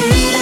Hey.